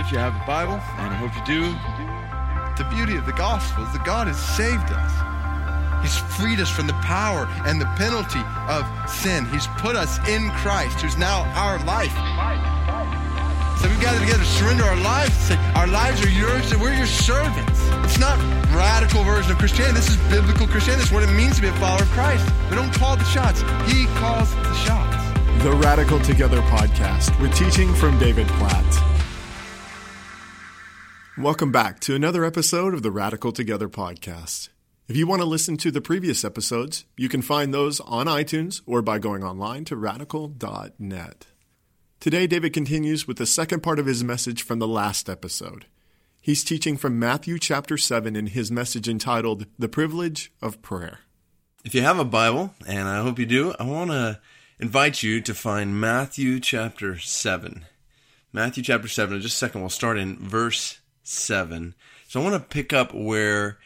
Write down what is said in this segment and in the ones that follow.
if you have a Bible, and I hope you do, the beauty of the gospel is that God has saved us. He's freed us from the power and the penalty of sin. He's put us in Christ, who's now our life. So we gather together to surrender our lives. Say, our lives are yours, and we're your servants. It's not radical version of Christianity. This is biblical Christianity. This is what it means to be a follower of Christ. We don't call the shots. He calls the shots. The Radical Together podcast with teaching from David Platt. Welcome back to another episode of the Radical Together podcast. If you want to listen to the previous episodes, you can find those on iTunes or by going online to radical.net. Today, David continues with the second part of his message from the last episode. He's teaching from Matthew chapter 7 in his message entitled The Privilege of Prayer. If you have a Bible, and I hope you do, I want to invite you to find Matthew chapter 7. Matthew chapter 7, in just a second, we'll start in verse 7. So I want to pick up where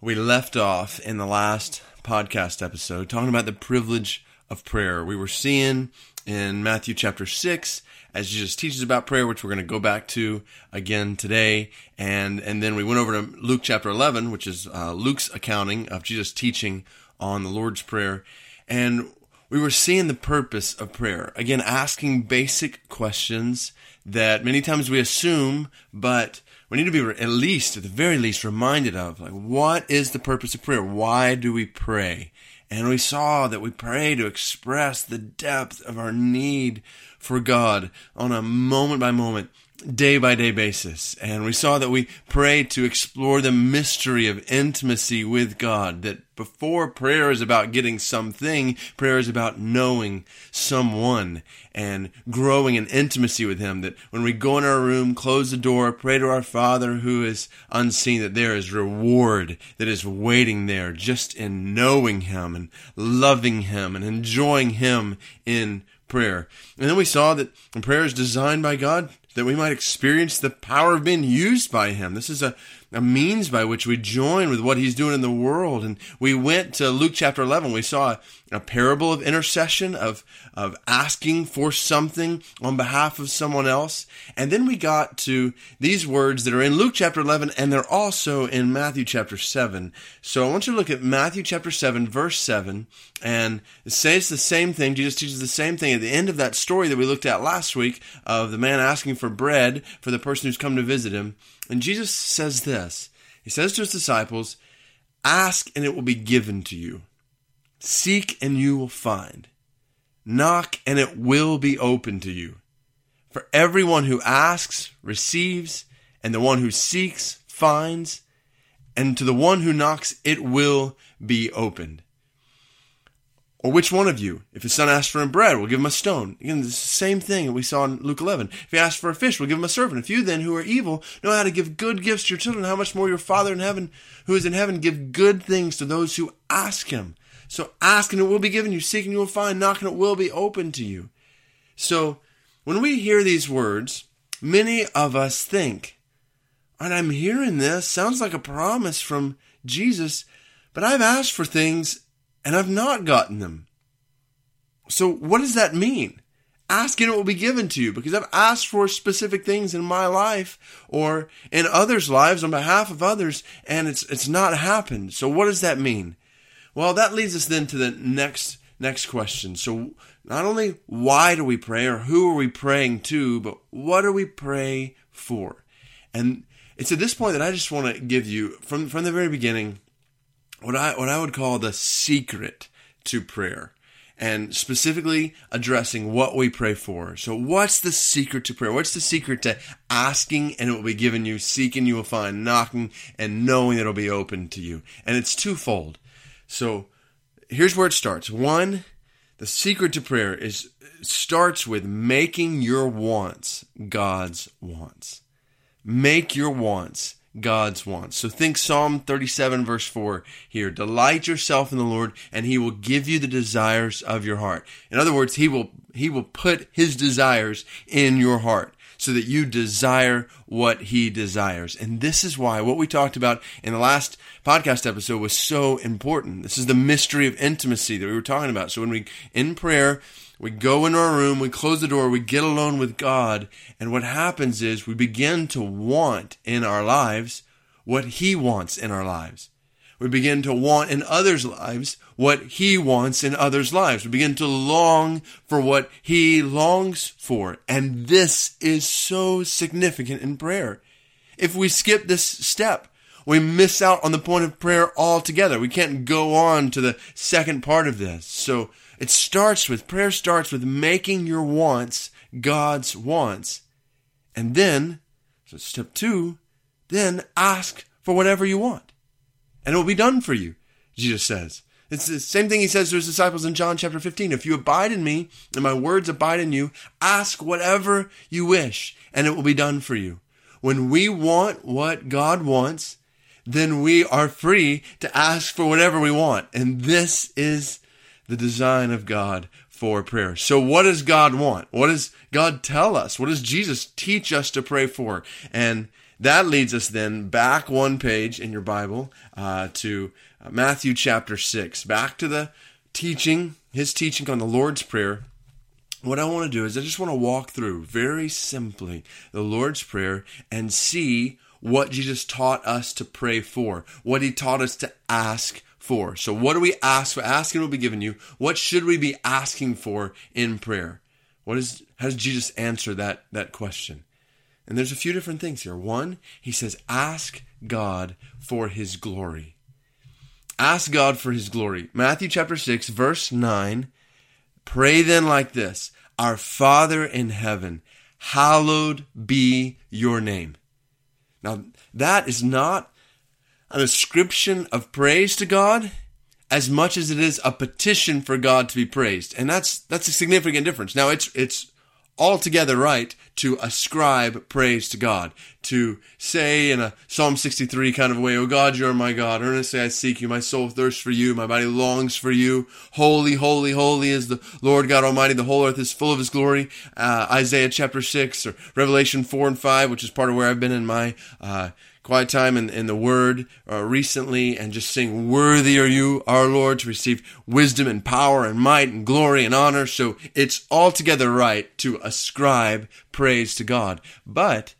we left off in the last podcast episode, talking about the privilege of prayer. We were seeing in Matthew chapter 6 as Jesus teaches about prayer, which we're going to go back to again today. And, and then we went over to Luke chapter 11, which is uh, Luke's accounting of Jesus teaching on the Lord's Prayer. And we were seeing the purpose of prayer. Again, asking basic questions that many times we assume, but we need to be at least, at the very least, reminded of like, what is the purpose of prayer? Why do we pray? And we saw that we pray to express the depth of our need for God on a moment by moment, day by day basis. And we saw that we pray to explore the mystery of intimacy with God. That before prayer is about getting something, prayer is about knowing someone and growing in intimacy with Him. That when we go in our room, close the door, pray to our Father who is unseen, that there is reward that is waiting there just in knowing Him and loving Him and enjoying Him in prayer. And then we saw that prayer is designed by God that we might experience the power of being used by Him. This is a a means by which we join with what he's doing in the world. And we went to Luke chapter 11. We saw a, a, parable of intercession, of, of asking for something on behalf of someone else. And then we got to these words that are in Luke chapter 11 and they're also in Matthew chapter 7. So I want you to look at Matthew chapter 7, verse 7, and it says the same thing. Jesus teaches the same thing at the end of that story that we looked at last week of the man asking for bread for the person who's come to visit him. And Jesus says this He says to his disciples, Ask and it will be given to you. Seek and you will find. Knock and it will be open to you. For everyone who asks receives, and the one who seeks finds, and to the one who knocks it will be opened. Or which one of you, if his son asks for him bread, will give him a stone? Again, the same thing that we saw in Luke 11. If he asks for a fish, we'll give him a serpent. If you then, who are evil, know how to give good gifts to your children, how much more your Father in heaven, who is in heaven, give good things to those who ask him. So ask and it will be given you, seek and you will find, knock and it will be open to you. So when we hear these words, many of us think, and I'm hearing this, sounds like a promise from Jesus, but I've asked for things and I've not gotten them. So what does that mean? Ask and it will be given to you because I've asked for specific things in my life or in others' lives on behalf of others and it's it's not happened. So what does that mean? Well, that leads us then to the next next question. So not only why do we pray or who are we praying to, but what do we pray for? And it's at this point that I just want to give you from from the very beginning what I what I would call the secret to prayer and specifically addressing what we pray for. So what's the secret to prayer? What's the secret to asking and it will be given you, seeking you will find, knocking and knowing it'll be open to you? And it's twofold. So here's where it starts. One, the secret to prayer is starts with making your wants God's wants. Make your wants God's wants. So think Psalm 37 verse 4 here. Delight yourself in the Lord and he will give you the desires of your heart. In other words, he will, he will put his desires in your heart so that you desire what he desires. And this is why what we talked about in the last podcast episode was so important. This is the mystery of intimacy that we were talking about. So when we, in prayer, We go in our room, we close the door, we get alone with God, and what happens is we begin to want in our lives what He wants in our lives. We begin to want in others' lives what He wants in others' lives. We begin to long for what He longs for. And this is so significant in prayer. If we skip this step, we miss out on the point of prayer altogether. We can't go on to the second part of this. So it starts with, prayer starts with making your wants God's wants. And then, so step two, then ask for whatever you want and it will be done for you, Jesus says. It's the same thing he says to his disciples in John chapter 15. If you abide in me and my words abide in you, ask whatever you wish and it will be done for you. When we want what God wants, then we are free to ask for whatever we want. And this is the design of God for prayer. So what does God want? What does God tell us? What does Jesus teach us to pray for? And that leads us then back one page in your Bible uh, to uh, Matthew chapter 6, back to the teaching, his teaching on the Lord's Prayer. What I want to do is I just want to walk through very simply the Lord's Prayer and see what Jesus taught us to pray for, what he taught us to ask for. So, what do we ask for? Asking will be given you. What should we be asking for in prayer? What is, how does Jesus answer that, that question? And there's a few different things here. One, he says, ask God for his glory. Ask God for his glory. Matthew chapter 6, verse 9. Pray then like this Our Father in heaven, hallowed be your name. Now, that is not an ascription of praise to God as much as it is a petition for God to be praised. And that's that's a significant difference. Now it's it's altogether right to ascribe praise to God, to say in a Psalm 63 kind of way, Oh God, you are my God. Earnestly I seek you. My soul thirsts for you. My body longs for you. Holy, holy, holy is the Lord God Almighty. The whole earth is full of his glory. Uh, Isaiah chapter 6 or Revelation 4 and 5, which is part of where I've been in my, uh, quiet time in, in the Word uh, recently and just sing, Worthy are you, our Lord, to receive wisdom and power and might and glory and honor. So it's altogether right to ascribe praise to God. But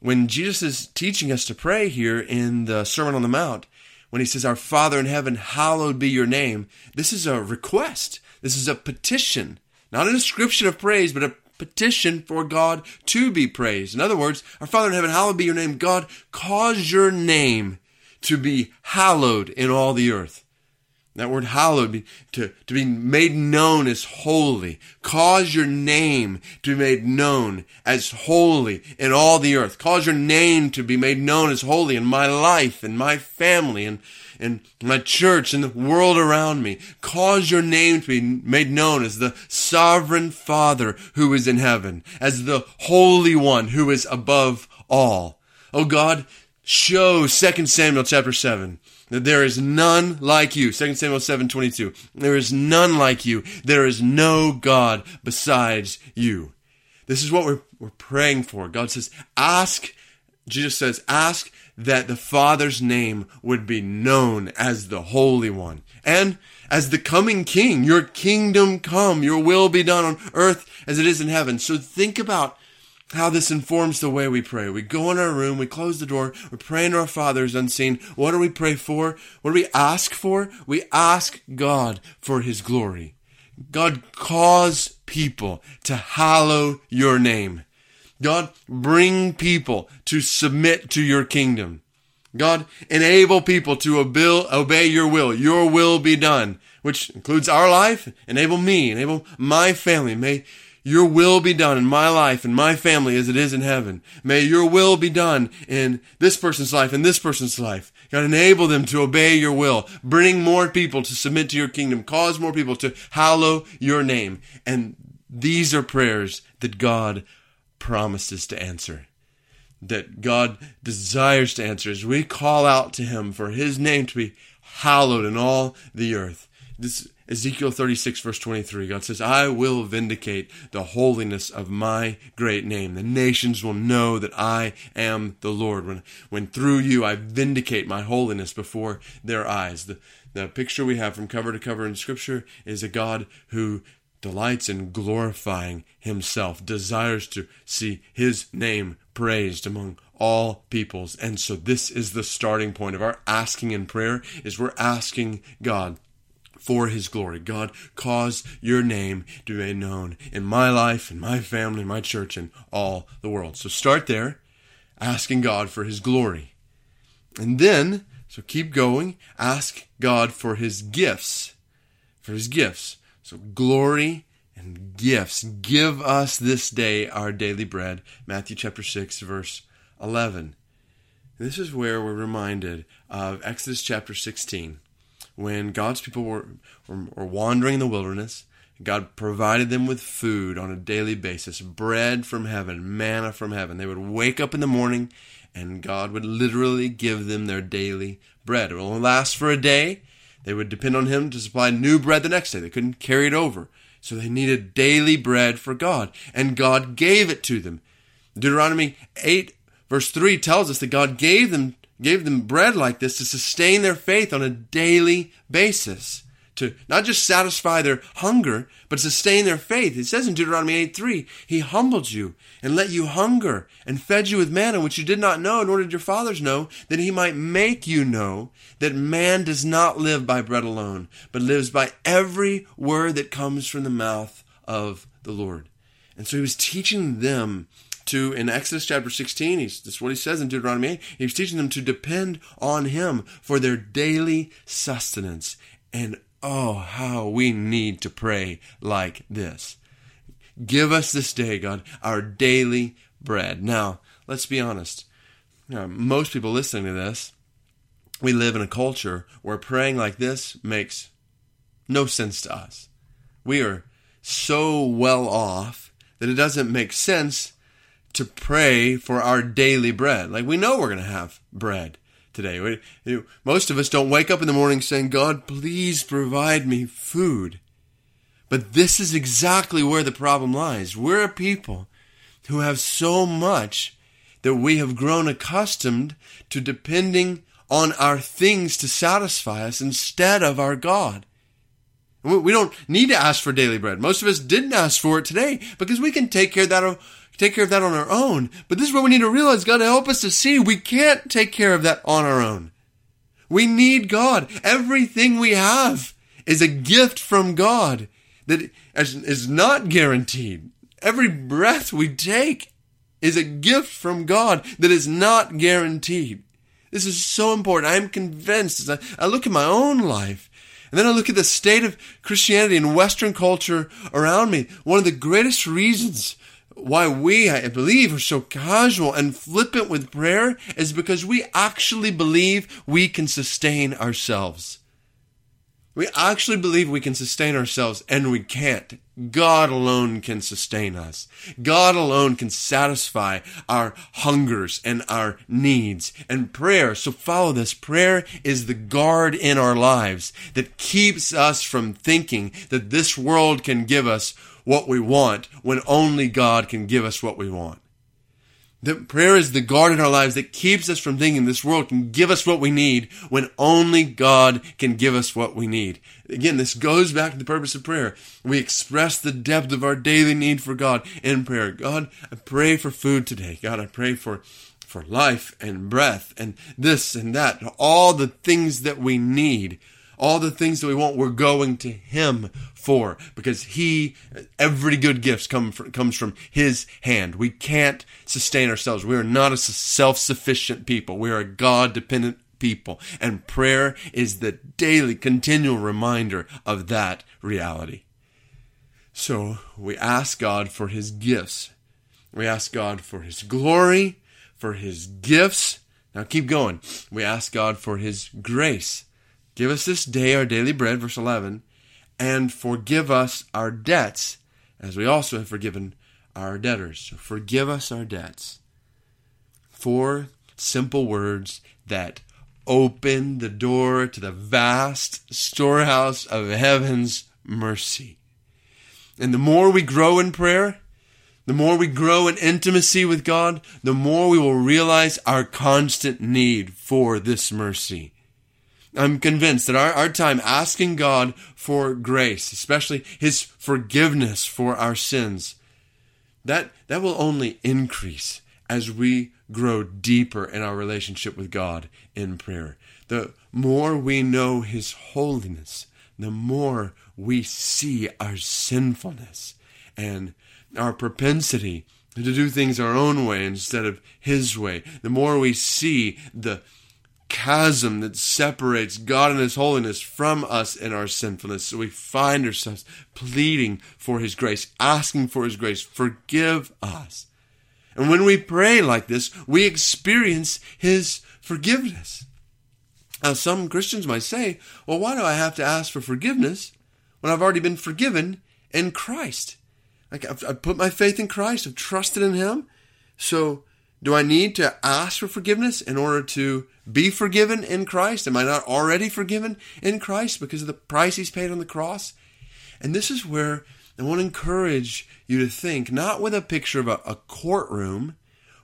when Jesus is teaching us to pray here in the Sermon on the Mount, when he says, Our Father in heaven, hallowed be your name, this is a request. This is a petition. Not a description of praise, but a petition for God to be praised. In other words, our Father in heaven, hallowed be your name. God, cause your name to be hallowed in all the earth. That word hallowed, to, to be made known as holy. Cause your name to be made known as holy in all the earth. Cause your name to be made known as holy in my life and my family and in my church and the world around me. Cause your name to be made known as the sovereign Father who is in heaven, as the Holy One who is above all. Oh God, show 2 Samuel chapter 7 that there is none like you. 2 Samuel 7 22. There is none like you. There is no God besides you. This is what we're, we're praying for. God says, ask, Jesus says, ask that the Father's name would be known as the Holy One and as the coming King. Your kingdom come, your will be done on earth as it is in heaven. So think about how this informs the way we pray. We go in our room, we close the door, we're praying to our Father's unseen. What do we pray for? What do we ask for? We ask God for His glory. God, cause people to hallow your name. God, bring people to submit to your kingdom. God, enable people to obey your will. Your will be done, which includes our life. Enable me, enable my family. May your will be done in my life and my family as it is in heaven. May your will be done in this person's life and this person's life. God, enable them to obey your will. Bring more people to submit to your kingdom. Cause more people to hallow your name. And these are prayers that God promises to answer. That God desires to answer as we call out to Him for His name to be hallowed in all the earth. This Ezekiel 36, verse 23, God says, I will vindicate the holiness of my great name. The nations will know that I am the Lord when, when through you I vindicate my holiness before their eyes. The, the picture we have from cover to cover in Scripture is a God who delights in glorifying himself, desires to see his name praised among all peoples. And so this is the starting point of our asking in prayer is we're asking God for his glory. God, cause your name to be known in my life, in my family, in my church, and all the world. So start there, asking God for his glory. And then, so keep going, ask God for his gifts. For his gifts. So glory and gifts. Give us this day our daily bread. Matthew chapter 6, verse 11. This is where we're reminded of Exodus chapter 16 when God's people were, were, were wandering in the wilderness. God provided them with food on a daily basis, bread from heaven, manna from heaven. They would wake up in the morning and God would literally give them their daily bread. It only last for a day. They would depend on Him to supply new bread the next day. They couldn't carry it over. So they needed daily bread for God. And God gave it to them. Deuteronomy 8, verse 3 tells us that God gave them gave them bread like this to sustain their faith on a daily basis. To not just satisfy their hunger, but sustain their faith. It says in Deuteronomy 8 3, He humbled you and let you hunger and fed you with manna, which you did not know, nor did your fathers know, that He might make you know that man does not live by bread alone, but lives by every word that comes from the mouth of the Lord. And so He was teaching them to in Exodus chapter 16, he's, this is what he says in Deuteronomy 8. He's teaching them to depend on him for their daily sustenance. And oh, how we need to pray like this. Give us this day, God, our daily bread. Now, let's be honest. Most people listening to this, we live in a culture where praying like this makes no sense to us. We are so well off that it doesn't make sense to pray for our daily bread. Like we know we're going to have bread today. We, you most of us don't wake up in the morning saying, God, please provide me food. But this is exactly where the problem lies. We're a people who have so much that we have grown accustomed to depending on our things to satisfy us instead of our God. We don't need to ask for daily bread. Most of us didn't ask for it today because we can take care of that take care of that on our own. But this is what we need to realize. God help us to see we can't take care of that on our own. We need God. Everything we have is a gift from God that is not guaranteed. Every breath we take is a gift from God that is not guaranteed. This is so important. I'm convinced as I, look at my own life and then I look at the state of Christianity and Western culture around me. One of the greatest reasons why we, I believe, are so casual and flippant with prayer is because we actually believe we can sustain ourselves. We actually believe we can sustain ourselves, and we can't. God alone can sustain us. God alone can satisfy our hungers and our needs. And prayer, so follow this, prayer is the guard in our lives that keeps us from thinking that this world can give us what we want when only God can give us what we want. That prayer is the guard in our lives that keeps us from thinking this world can give us what we need when only God can give us what we need. Again, this goes back to the purpose of prayer. We express the depth of our daily need for God in prayer. God, I pray for food today. God, I pray for for life and breath and this and that, all the things that we need all the things that we want, we're going to Him for because He, every good gift come comes from His hand. We can't sustain ourselves. We are not a self sufficient people. We are a God dependent people. And prayer is the daily, continual reminder of that reality. So we ask God for His gifts. We ask God for His glory, for His gifts. Now keep going. We ask God for His grace Give us this day our daily bread, verse 11, and forgive us our debts, as we also have forgiven our debtors. So forgive us our debts. Four simple words that open the door to the vast storehouse of heaven's mercy. And the more we grow in prayer, the more we grow in intimacy with God, the more we will realize our constant need for this mercy. I'm convinced that our, our time asking God for grace, especially His forgiveness for our sins, that, that will only increase as we grow deeper in our relationship with God in prayer. The more we know His holiness, the more we see our sinfulness and our propensity to do things our own way instead of His way. The more we see the chasm that separates God and His holiness from us in our sinfulness. So we find ourselves pleading for His grace, asking for His grace, forgive us. And when we pray like this, we experience His forgiveness. Now, some Christians might say, well, why do I have to ask for forgiveness when I've already been forgiven in Christ? Like, I've, I've put my faith in Christ, I've trusted in Him. So, do I need to ask for forgiveness in order to be forgiven in Christ? Am I not already forgiven in Christ because of the price He's paid on the cross? And this is where I want to encourage you to think, not with a picture of a, a courtroom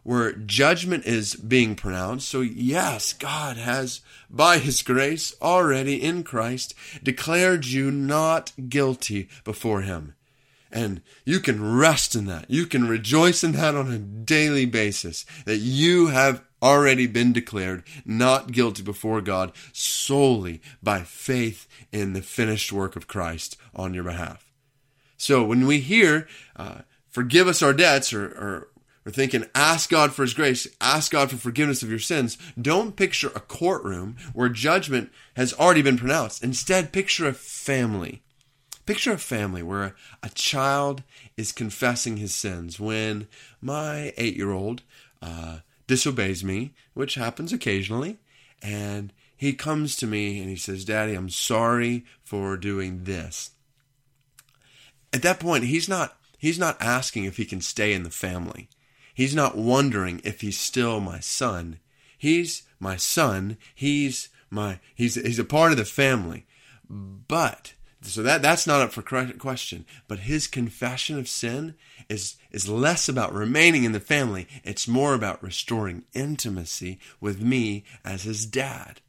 where judgment is being pronounced. So, yes, God has, by His grace, already in Christ, declared you not guilty before Him. And you can rest in that. You can rejoice in that on a daily basis that you have already been declared not guilty before God solely by faith in the finished work of Christ on your behalf. So when we hear, uh, forgive us our debts, or, or we're thinking, ask God for His grace, ask God for forgiveness of your sins, don't picture a courtroom where judgment has already been pronounced. Instead, picture a family Picture a family where a, child is confessing his sins. When my eight year old uh, disobeys me, which happens occasionally, and he comes to me and he says, Daddy, I'm sorry for doing this. At that point, he's not he's not asking if he can stay in the family. He's not wondering if he's still my son. He's my son. He's my he's he's a part of the family. But so that that's not up for question. But his confession of sin is is less about remaining in the family. It's more about restoring intimacy with me as his dad.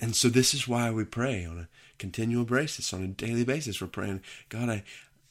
And so this is why we pray on a continual basis, on a daily basis. We're praying, God, I,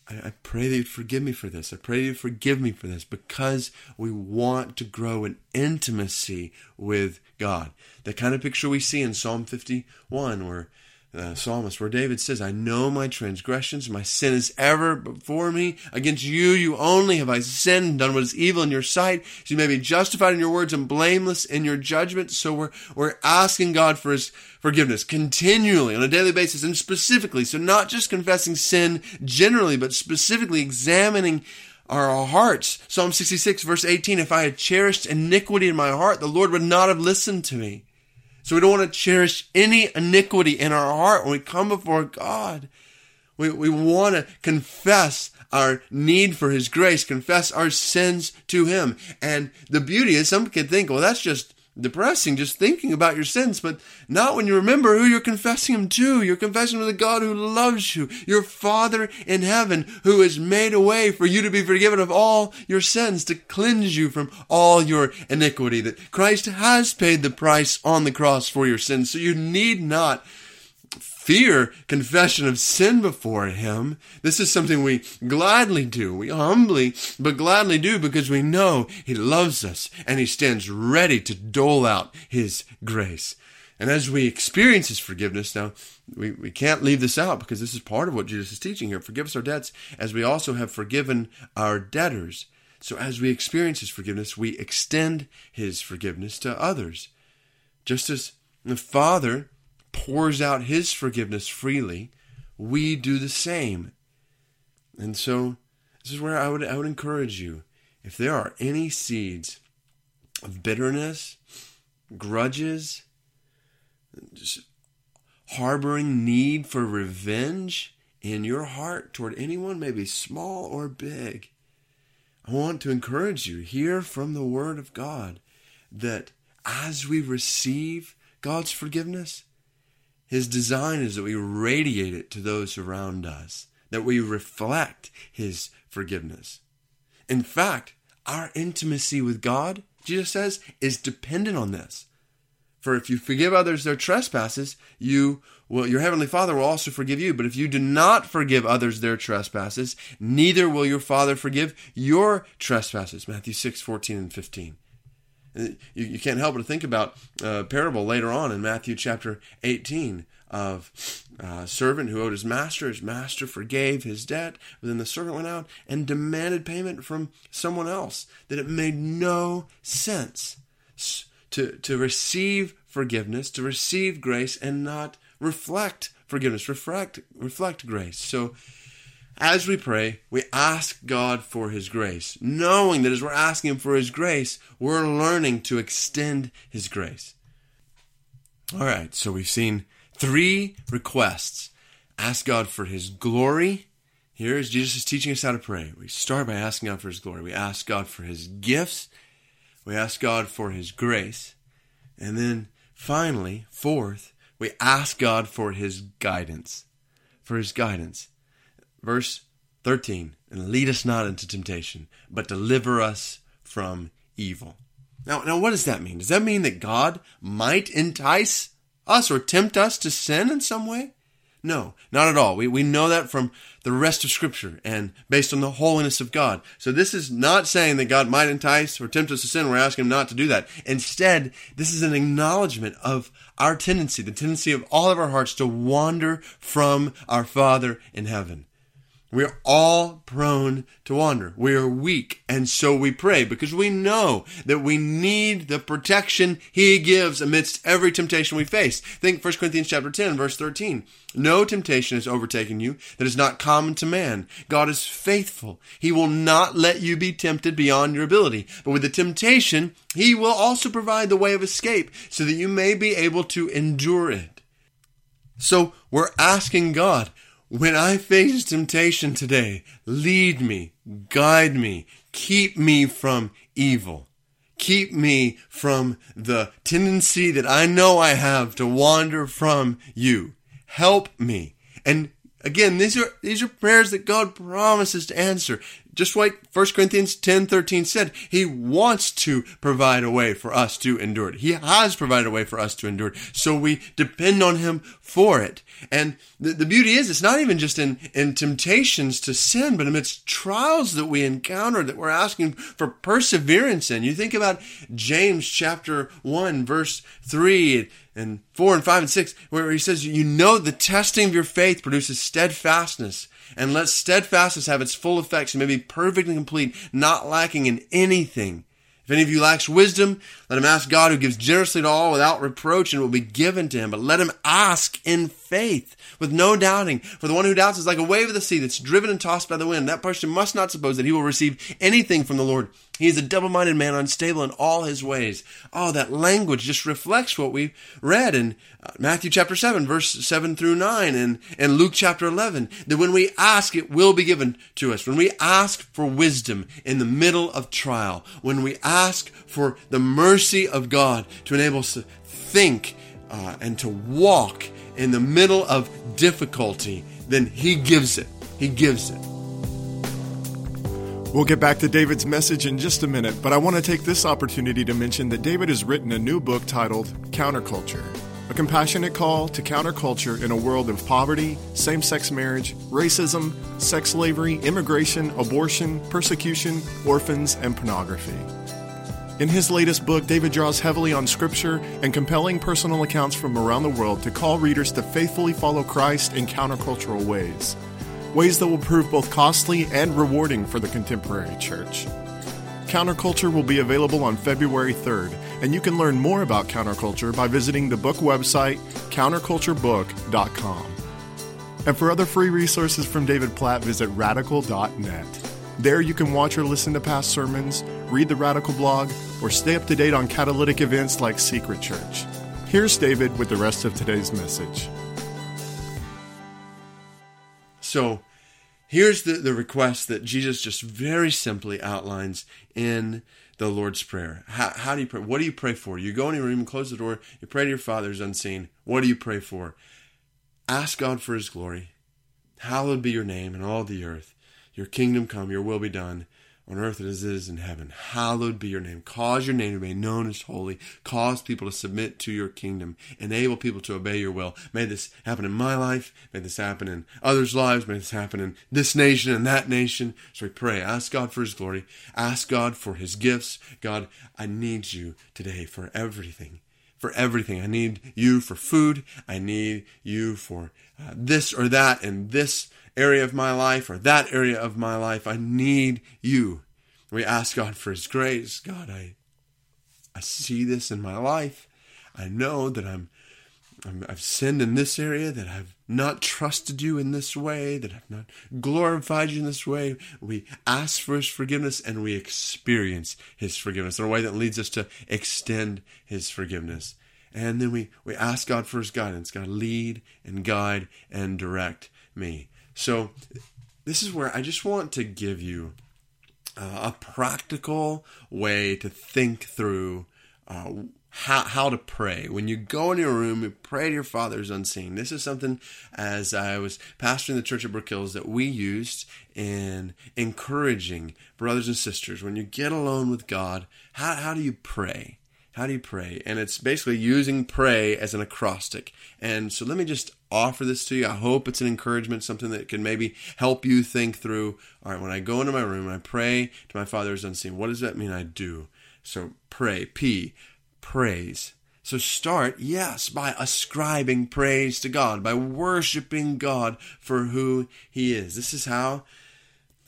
I, pray that you forgive me for this. I pray that you forgive me for this because we want to grow in intimacy with God. The kind of picture we see in Psalm 51 where uh, psalmist where David says, I know my transgressions, my sin is ever before me. Against you, you only have I sinned done what is evil in your sight. So you may be justified in your words and blameless in your judgment. So we're, we're asking God for his forgiveness continually on a daily basis and specifically. So not just confessing sin generally, but specifically examining our hearts. Psalm 66 verse 18, if I had cherished iniquity in my heart, the Lord would not have listened to me. So we don't want to cherish any iniquity in our heart when we come before God. We, we want to confess our need for His grace, confess our sins to Him. And the beauty is some can think, well, that's just depressing just thinking about your sins, but not when you remember who you're confessing them to. You're confessing with the God who loves you, your Father in heaven, who has made a way for you to be forgiven of all your sins, to cleanse you from all your iniquity, that Christ has paid the price on the cross for your sins. So you need not fear confession of sin before Him. This is something we gladly do. We humbly, but gladly do because we know He loves us and He stands ready to dole out His grace. And as we experience His forgiveness, now we, we can't leave this out because this is part of what Jesus is teaching here. Forgive us our debts as we also have forgiven our debtors. So as we experience His forgiveness, we extend His forgiveness to others. Just as the Father pours out his forgiveness freely, we do the same. And so this is where I would I would encourage you. If there are any seeds of bitterness, grudges, just harboring need for revenge in your heart toward anyone, maybe small or big, I want to encourage you, hear from the Word of God that as we receive God's forgiveness, his design is that we radiate it to those around us, that we reflect His forgiveness. In fact, our intimacy with God, Jesus says, is dependent on this. For if you forgive others their trespasses, you will, your heavenly Father will also forgive you. But if you do not forgive others their trespasses, neither will your Father forgive your trespasses. Matthew 6, 14 and 15. You, you can't help but think about a parable later on in Matthew chapter 18 of uh, a servant who owed his master. His master forgave his debt, but then the servant went out and demanded payment from someone else. That it made no sense to, to receive forgiveness, to receive grace, and not reflect forgiveness, reflect, reflect grace. So as we pray, we ask God for His grace, knowing that as we're asking Him for His grace, we're learning to extend His grace. All right, so we've seen three requests. Ask God for His glory. Here is Jesus is teaching us how to pray. We start by asking God for His glory. We ask God for His gifts. We ask God for His grace. And then finally, fourth, we ask God for His guidance. For His guidance. Verse 13, and lead us not into temptation, but deliver us from evil. Now, now what does that mean? Does that mean that God might entice us or tempt us to sin in some way? No, not at all. We, we know that from the rest of Scripture and based on the holiness of God. So this is not saying that God might entice or tempt us to sin. We're asking Him not to do that. Instead, this is an acknowledgement of our tendency, the tendency of all of our hearts to wander from our Father in heaven. We're all prone to wander. We are weak, and so we pray because we know that we need the protection He gives amidst every temptation we face. Think 1 Corinthians chapter 10, verse 13. No temptation has overtaken you that is not common to man. God is faithful. He will not let you be tempted beyond your ability. But with the temptation, He will also provide the way of escape so that you may be able to endure it. So we're asking God, when I face temptation today, lead me, guide me, keep me from evil. Keep me from the tendency that I know I have to wander from you. Help me. And again, these are, these are prayers that God promises to answer. Just like 1 Corinthians 10 13 said, He wants to provide a way for us to endure it. He has provided a way for us to endure it. So we depend on Him for it. And the, the beauty is, it's not even just in, in temptations to sin, but amidst trials that we encounter that we're asking for perseverance in. You think about James chapter 1, verse 3 and 4 and 5 and 6, where he says, You know the testing of your faith produces steadfastness and let steadfastness have its full effects and may be perfect and complete, not lacking in anything. If any of you lacks wisdom, let him ask God who gives generously to all without reproach and it will be given to him. But let him ask in faith with no doubting. For the one who doubts is like a wave of the sea that's driven and tossed by the wind. That person must not suppose that he will receive anything from the Lord. He is a double-minded man, unstable in all his ways. Oh, that language just reflects what we read in uh, Matthew chapter 7, verse 7 through 9, and, and Luke chapter 11. That when we ask, it will be given to us. When we ask for wisdom in the middle of trial, when we ask for the mercy of God to enable us to think uh, and to walk in the middle of difficulty, then He gives it. He gives it. We'll get back to David's message in just a minute, but I want to take this opportunity to mention that David has written a new book titled Counterculture A Compassionate Call to Counterculture in a World of Poverty, Same Sex Marriage, Racism, Sex Slavery, Immigration, Abortion, Persecution, Orphans, and Pornography. In his latest book, David draws heavily on scripture and compelling personal accounts from around the world to call readers to faithfully follow Christ in countercultural ways ways that will prove both costly and rewarding for the contemporary church. Counterculture will be available on February 3rd, and you can learn more about counterculture by visiting the book website counterculturebook.com. And for other free resources from David Platt, visit radical.net. There you can watch or listen to past sermons, read the Radical blog, or stay up to date on catalytic events like Secret Church. Here's David with the rest of today's message. So here's the, the request that Jesus just very simply outlines in the Lord's Prayer. How, how do you pray? What do you pray for? You go in your room, close the door, you pray to your Father who's unseen. What do you pray for? Ask God for His glory. Hallowed be your name in all the earth. Your kingdom come, your will be done on earth as it is in heaven. Hallowed be your name. Cause your name to be known as holy. Cause people to submit to your kingdom. Enable people to obey your will. May this happen in my life. May this happen in others' lives. May this happen in this nation and that nation. So we pray. Ask God for his glory. Ask God for his gifts. God, I need you today for everything. For everything. I need you for food. I need you for uh, this or that and this area of my life or that area of my life. I need you. We ask God for His grace. God, I, I see this in my life. I know that I'm, I'm I've sinned in this area, that I've not trusted you in this way, that I've not glorified you in this way. We ask for His forgiveness and we experience His forgiveness in a way that leads us to extend His forgiveness. And then we, we ask God for His guidance. God, lead and guide and direct me. So, this is where I just want to give you uh, a practical way to think through uh, how, how to pray. When you go in your room, you pray to your Father's unseen. This is something, as I was pastoring the church at Brook Hills, that we used in encouraging brothers and sisters. When you get alone with God, how, how do you pray? How do you pray? And it's basically using pray as an acrostic. And so let me just offer this to you. I hope it's an encouragement, something that can maybe help you think through. All right, when I go into my room I pray to my Father who's unseen, what does that mean I do? So pray, P, praise. So start, yes, by ascribing praise to God, by worshiping God for who He is. This is how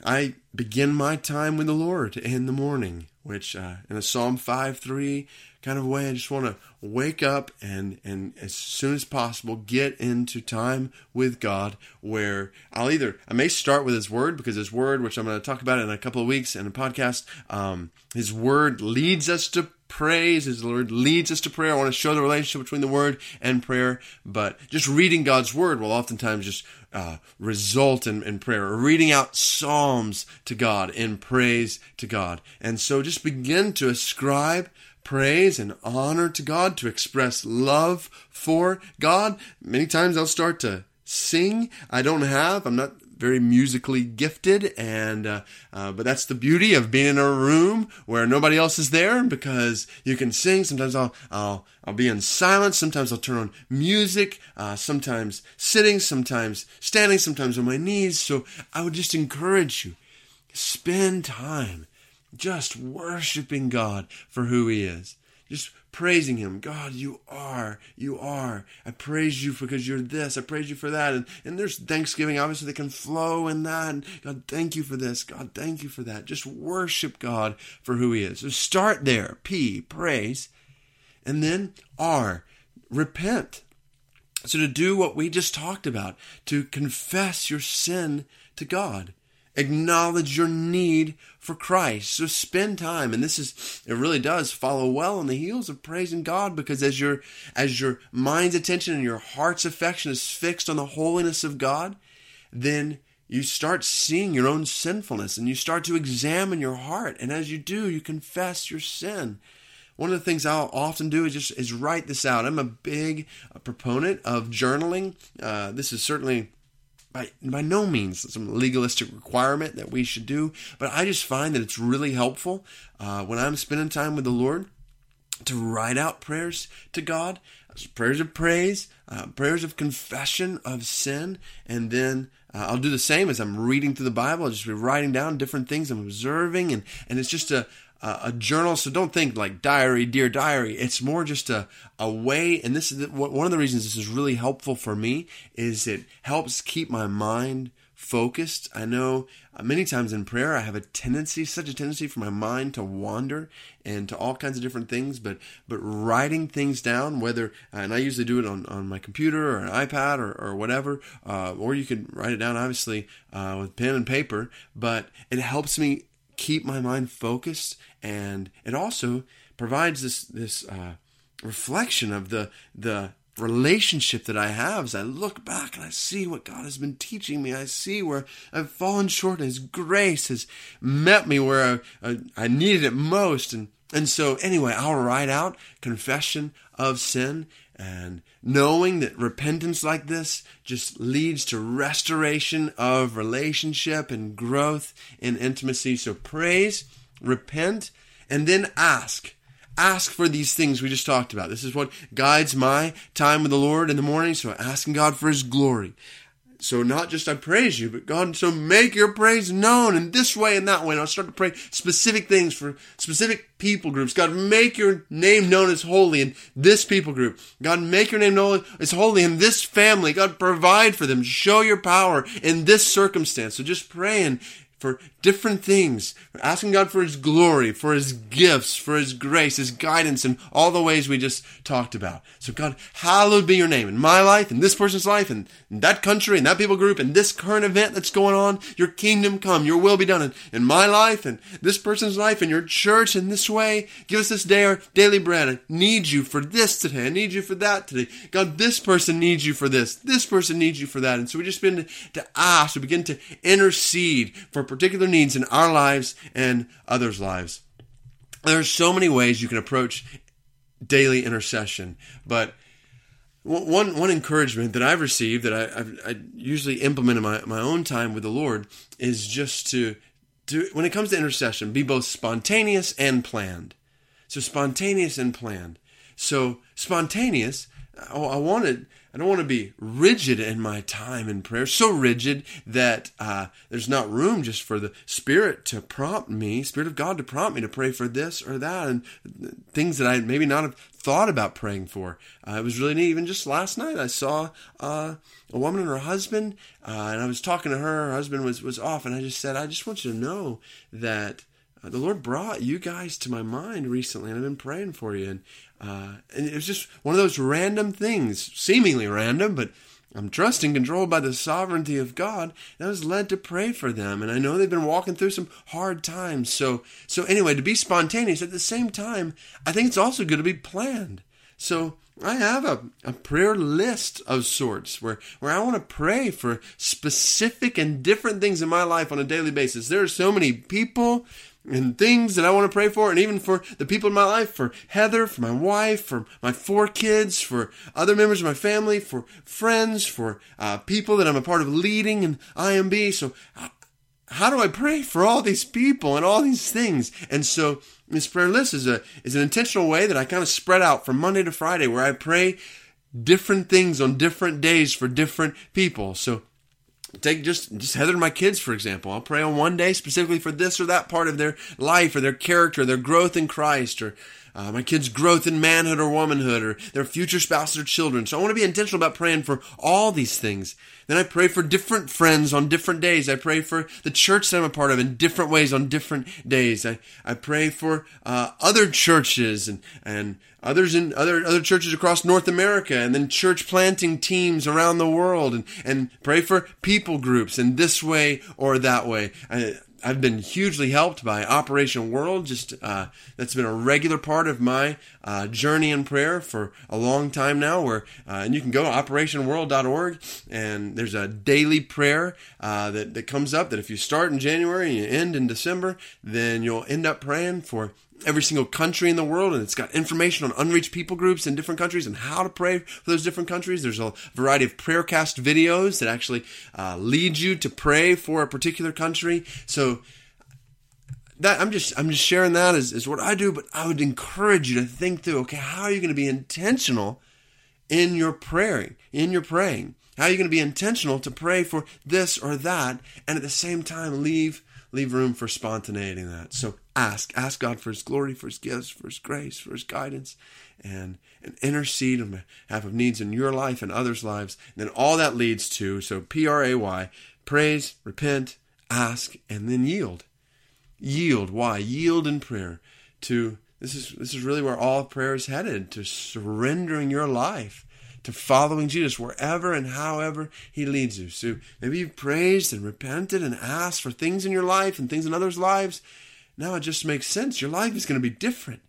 I begin my time with the Lord in the morning, which uh, in a Psalm 5 3 kind of way. I just want to wake up and, and as soon as possible get into time with God where I'll either, I may start with His Word because His Word, which I'm going to talk about in a couple of weeks in a podcast, um, His Word leads us to praise. His Word leads us to prayer. I want to show the relationship between the Word and prayer, but just reading God's Word will oftentimes just uh, result in, in prayer or reading out Psalms to God in praise to God. And so just begin to ascribe praise and honor to God, to express love for God. Many times I'll start to sing. I don't have, I'm not very musically gifted, and uh, uh, but that's the beauty of being in a room where nobody else is there because you can sing. Sometimes I'll I'll I'll be in silence. Sometimes I'll turn on music. Uh, sometimes sitting. Sometimes standing. Sometimes on my knees. So I would just encourage you, spend time just worshiping God for who He is. Just praising Him. God, you are, you are. I praise you because you're this. I praise you for that. And, and there's thanksgiving, obviously, that can flow in that. And God, thank you for this. God, thank you for that. Just worship God for who He is. So start there. P, praise. And then R, repent. So to do what we just talked about, to confess your sin to God acknowledge your need for Christ. So spend time, and this is it really does follow well on the heels of praising God because as your as your mind's attention and your heart's affection is fixed on the holiness of God, then you start seeing your own sinfulness and you start to examine your heart. And as you do, you confess your sin. One of the things I'll often do is just is write this out. I'm a big proponent of journaling. Uh, this is certainly by, by no means some legalistic requirement that we should do, but I just find that it's really helpful uh, when I'm spending time with the Lord to write out prayers to God, prayers of praise, uh, prayers of confession of sin, and then uh, I'll do the same as I'm reading through the Bible. I'll just be writing down different things I'm observing, and, and it's just a, uh, a journal. So don't think like diary, dear diary. It's more just a, a way. And this is the, one of the reasons this is really helpful for me is it helps keep my mind focused. I know uh, many times in prayer I have a tendency, such a tendency for my mind to wander and to all kinds of different things. But but writing things down, whether and I usually do it on, on my computer or an iPad or, or whatever, uh, or you can write it down obviously uh, with pen and paper. But it helps me keep my mind focused, and it also provides this this uh, reflection of the the relationship that I have as I look back and I see what God has been teaching me. I see where I've fallen short and His grace has met me where I, I, I needed it most. And And so, anyway, I'll write out confession of sin and knowing that repentance like this just leads to restoration of relationship and growth in intimacy. So, praise, repent, and then ask. Ask for these things we just talked about. This is what guides my time with the Lord in the morning. So, asking God for His glory. So not just I praise you, but God, so make your praise known in this way and that way. And I'll start to pray specific things for specific people groups. God, make your name known as holy in this people group. God, make your name known as holy in this family. God, provide for them. Show your power in this circumstance. So just praying for different things, asking God for His glory, for His gifts, for His grace, His guidance, and all the ways we just talked about. So God, hallowed be your name in my life, in this person's life, in that country, in that people group, in this current event that's going on. Your kingdom come, your will be done in, in my life, and this person's life, in your church, in this way. Give us this day our daily bread. I need you for this today. I need you for that today. God, this person needs you for this. This person needs you for that. And so we just begin to, to ask, we begin to intercede for particular needs in our lives and others' lives. There are so many ways you can approach daily intercession, but one one encouragement that I've received that I, I've, I usually implement in my, my own time with the Lord is just to do when it comes to intercession, be both spontaneous and planned. So spontaneous and planned. So spontaneous, I, I wanted I don't want to be rigid in my time in prayer, so rigid that uh, there's not room just for the Spirit to prompt me, Spirit of God to prompt me to pray for this or that, and things that I maybe not have thought about praying for. Uh, it was really neat. Even just last night, I saw uh, a woman and her husband, uh, and I was talking to her. Her husband was was off, and I just said, "I just want you to know that." Uh, the Lord brought you guys to my mind recently, and I've been praying for you. And uh, and it was just one of those random things, seemingly random, but I'm trusting, controlled by the sovereignty of God. And I was led to pray for them, and I know they've been walking through some hard times. So, so anyway, to be spontaneous at the same time, I think it's also good to be planned. So I have a, a prayer list of sorts where, where I want to pray for specific and different things in my life on a daily basis. There are so many people and things that I want to pray for, and even for the people in my life, for Heather, for my wife, for my four kids, for other members of my family, for friends, for uh, people that I'm a part of leading in IMB. So, how do I pray for all these people and all these things? And so, this prayer list is a is an intentional way that I kind of spread out from Monday to Friday, where I pray different things on different days for different people. So take just just Heather and my kids for example. I'll pray on one day specifically for this or that part of their life or their character, their growth in Christ, or uh, my kids' growth in manhood or womanhood, or their future spouse or children. So I want to be intentional about praying for all these things. Then I pray for different friends on different days. I pray for the church that I'm a part of in different ways on different days. I, I pray for uh, other churches and, and others in other other churches across North America, and then church planting teams around the world, and and pray for people groups in this way or that way. I, I've been hugely helped by Operation World. Just uh, that's been a regular part of my uh, journey in prayer for a long time now. Where uh, and you can go to operationworld.org and there's a daily prayer uh, that that comes up. That if you start in January and you end in December, then you'll end up praying for every single country in the world and it's got information on unreached people groups in different countries and how to pray for those different countries. There's a variety of prayercast videos that actually uh, lead you to pray for a particular country. So that i'm just i'm just sharing that as, as what i do but i would encourage you to think through okay how are you going to be intentional in your praying in your praying? How are you going to be intentional to pray for this or that and at the same time leave leave room for spontaneity in that. So ask, ask God for His glory, for His gifts, for His grace, for His guidance, and, and intercede on behalf of needs in your life and others' lives. And then all that leads to, so P R A Y, praise, repent, ask, and then yield. Yield. Why? Yield in prayer to this is this is really where all prayer is headed to surrendering your life to following Jesus wherever and however He leads you. So maybe you've praised and repented and asked for things in your life and things in others' lives. Now it just makes sense. Your life is going to be different.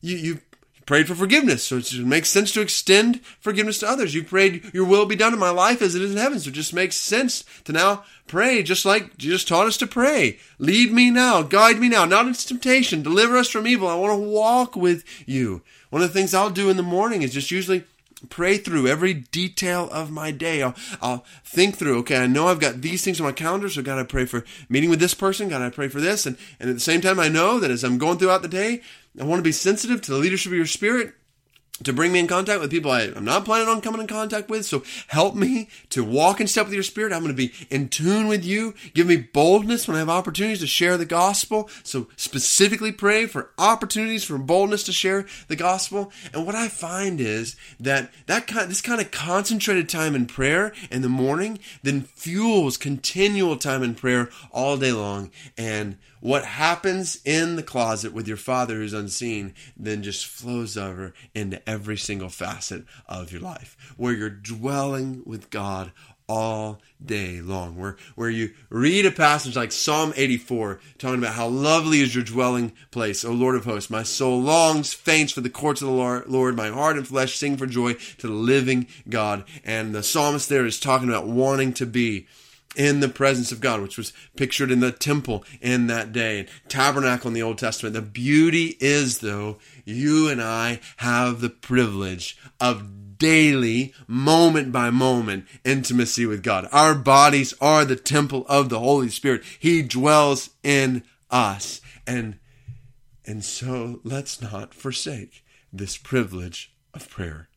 You you prayed for forgiveness, so it makes sense to extend forgiveness to others. You prayed, Your will be done in my life as it is in heaven, so it just makes sense to now pray just like Jesus taught us to pray. Lead me now, guide me now, not into temptation, deliver us from evil. I want to walk with you. One of the things I'll do in the morning is just usually pray through every detail of my day. I'll, I'll think through, okay, I know I've got these things on my calendar, so God, I pray for meeting with this person, God, I pray for this. And, and at the same time, I know that as I'm going throughout the day, I want to be sensitive to the leadership of your spirit to bring me in contact with people I, am not planning on coming in contact with. So help me to walk in step with your spirit. I'm going to be in tune with you. Give me boldness when I have opportunities to share the gospel. So specifically pray for opportunities for boldness to share the gospel. And what I find is that that kind, this kind of concentrated time in prayer in the morning then fuels continual time in prayer all day long. And what happens in the closet with your father who's unseen then just flows over into every single facet of your life where you're dwelling with God all day long. Where, where you read a passage like Psalm 84, talking about how lovely is your dwelling place, O Lord of hosts. My soul longs, faints for the courts of the Lord. My heart and flesh sing for joy to the living God. And the psalmist there is talking about wanting to be in the presence of God, which was pictured in the temple in that day, tabernacle in the Old Testament. The beauty is, though, you and I have the privilege of daily, moment by moment intimacy with God. Our bodies are the temple of the Holy Spirit. He dwells in us. And, and so let's not forsake this privilege of prayer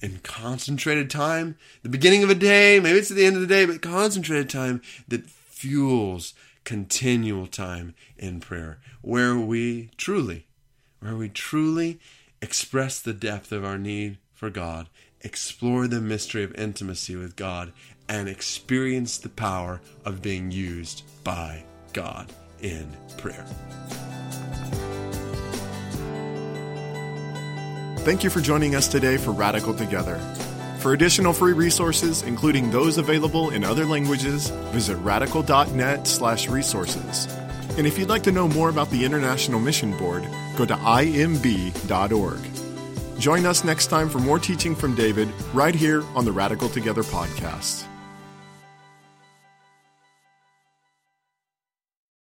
in concentrated time, the beginning of a day, maybe it's at the end of the day, but concentrated time that fuels continual time in prayer, where we truly, where we truly express the depth of our need for God, explore the mystery of intimacy with God, and experience the power of being used by God in prayer. Thank you for joining us today for Radical Together. For additional free resources, including those available in other languages, visit radical.net/resources. And if you'd like to know more about the International Mission Board, go to imb.org. Join us next time for more teaching from David right here on the Radical Together podcast.